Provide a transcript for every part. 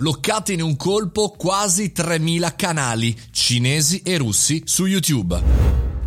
Bloccati in un colpo quasi 3.000 canali cinesi e russi su YouTube.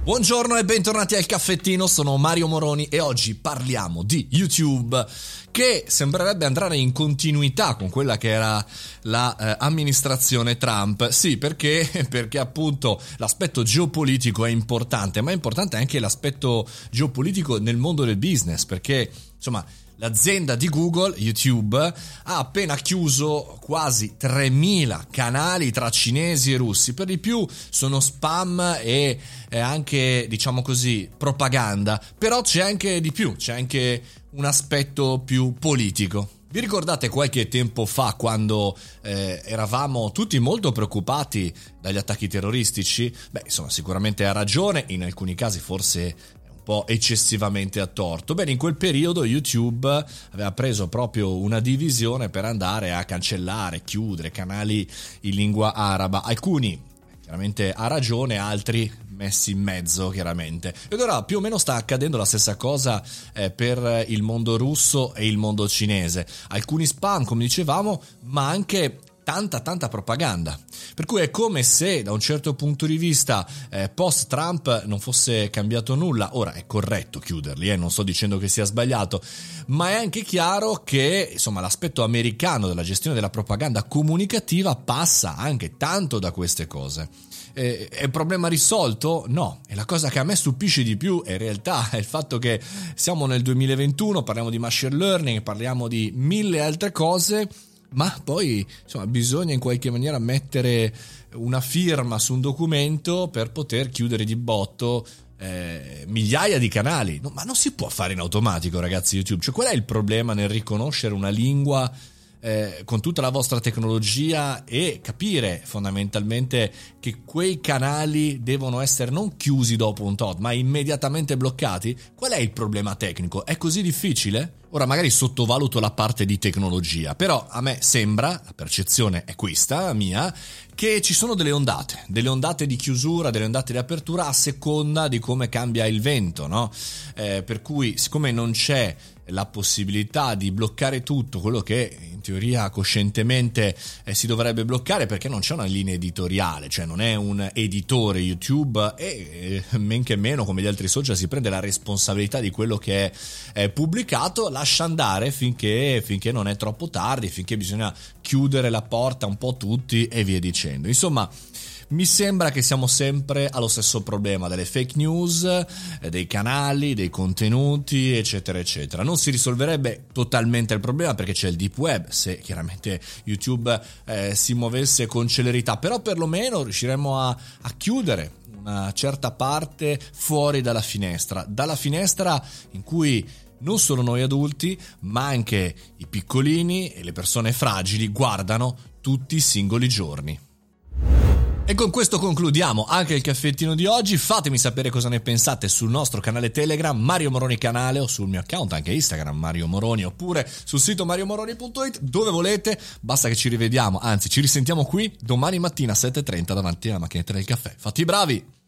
Buongiorno e bentornati al caffettino, sono Mario Moroni e oggi parliamo di YouTube che sembrerebbe andare in continuità con quella che era l'amministrazione la, eh, Trump. Sì, perché? Perché appunto l'aspetto geopolitico è importante, ma è importante anche l'aspetto geopolitico nel mondo del business, perché insomma L'azienda di Google, YouTube, ha appena chiuso quasi 3.000 canali tra cinesi e russi. Per di più sono spam e anche, diciamo così, propaganda. Però c'è anche di più, c'è anche un aspetto più politico. Vi ricordate qualche tempo fa quando eh, eravamo tutti molto preoccupati dagli attacchi terroristici? Beh, insomma, sicuramente ha ragione, in alcuni casi forse po' eccessivamente a torto. Bene, in quel periodo YouTube aveva preso proprio una divisione per andare a cancellare, chiudere canali in lingua araba. Alcuni chiaramente ha ragione, altri messi in mezzo chiaramente. Ed ora più o meno sta accadendo la stessa cosa eh, per il mondo russo e il mondo cinese. Alcuni spam, come dicevamo, ma anche tanta tanta propaganda. Per cui è come se da un certo punto di vista eh, post Trump non fosse cambiato nulla. Ora è corretto chiuderli, eh, non sto dicendo che sia sbagliato, ma è anche chiaro che insomma l'aspetto americano della gestione della propaganda comunicativa passa anche tanto da queste cose. Eh, è un problema risolto? No, e la cosa che a me stupisce di più in realtà è il fatto che siamo nel 2021, parliamo di machine learning, parliamo di mille altre cose ma poi insomma, bisogna in qualche maniera mettere una firma su un documento per poter chiudere di botto eh, migliaia di canali. No, ma non si può fare in automatico, ragazzi, YouTube. Cioè, qual è il problema nel riconoscere una lingua eh, con tutta la vostra tecnologia e capire fondamentalmente che quei canali devono essere non chiusi dopo un tot, ma immediatamente bloccati? Qual è il problema tecnico? È così difficile? Ora magari sottovaluto la parte di tecnologia, però a me sembra, la percezione è questa mia, che ci sono delle ondate, delle ondate di chiusura, delle ondate di apertura a seconda di come cambia il vento, no? Eh, per cui siccome non c'è la possibilità di bloccare tutto quello che in teoria coscientemente eh, si dovrebbe bloccare perché non c'è una linea editoriale, cioè non è un editore YouTube e eh, men che meno come gli altri social si prende la responsabilità di quello che è, è pubblicato, lascia andare finché, finché non è troppo tardi, finché bisogna chiudere la porta un po' tutti e via dicendo. Insomma, mi sembra che siamo sempre allo stesso problema delle fake news, eh, dei canali, dei contenuti, eccetera, eccetera. Non si risolverebbe totalmente il problema perché c'è il deep web, se chiaramente YouTube eh, si muovesse con celerità, però perlomeno riusciremmo a, a chiudere una certa parte fuori dalla finestra, dalla finestra in cui non solo noi adulti, ma anche i piccolini e le persone fragili guardano tutti i singoli giorni. E con questo concludiamo anche il caffettino di oggi. Fatemi sapere cosa ne pensate sul nostro canale Telegram Mario Moroni Canale o sul mio account anche Instagram Mario Moroni oppure sul sito mariomoroni.it dove volete. Basta che ci rivediamo, anzi ci risentiamo qui domani mattina a 7.30 davanti alla macchinetta del caffè. Fatti bravi!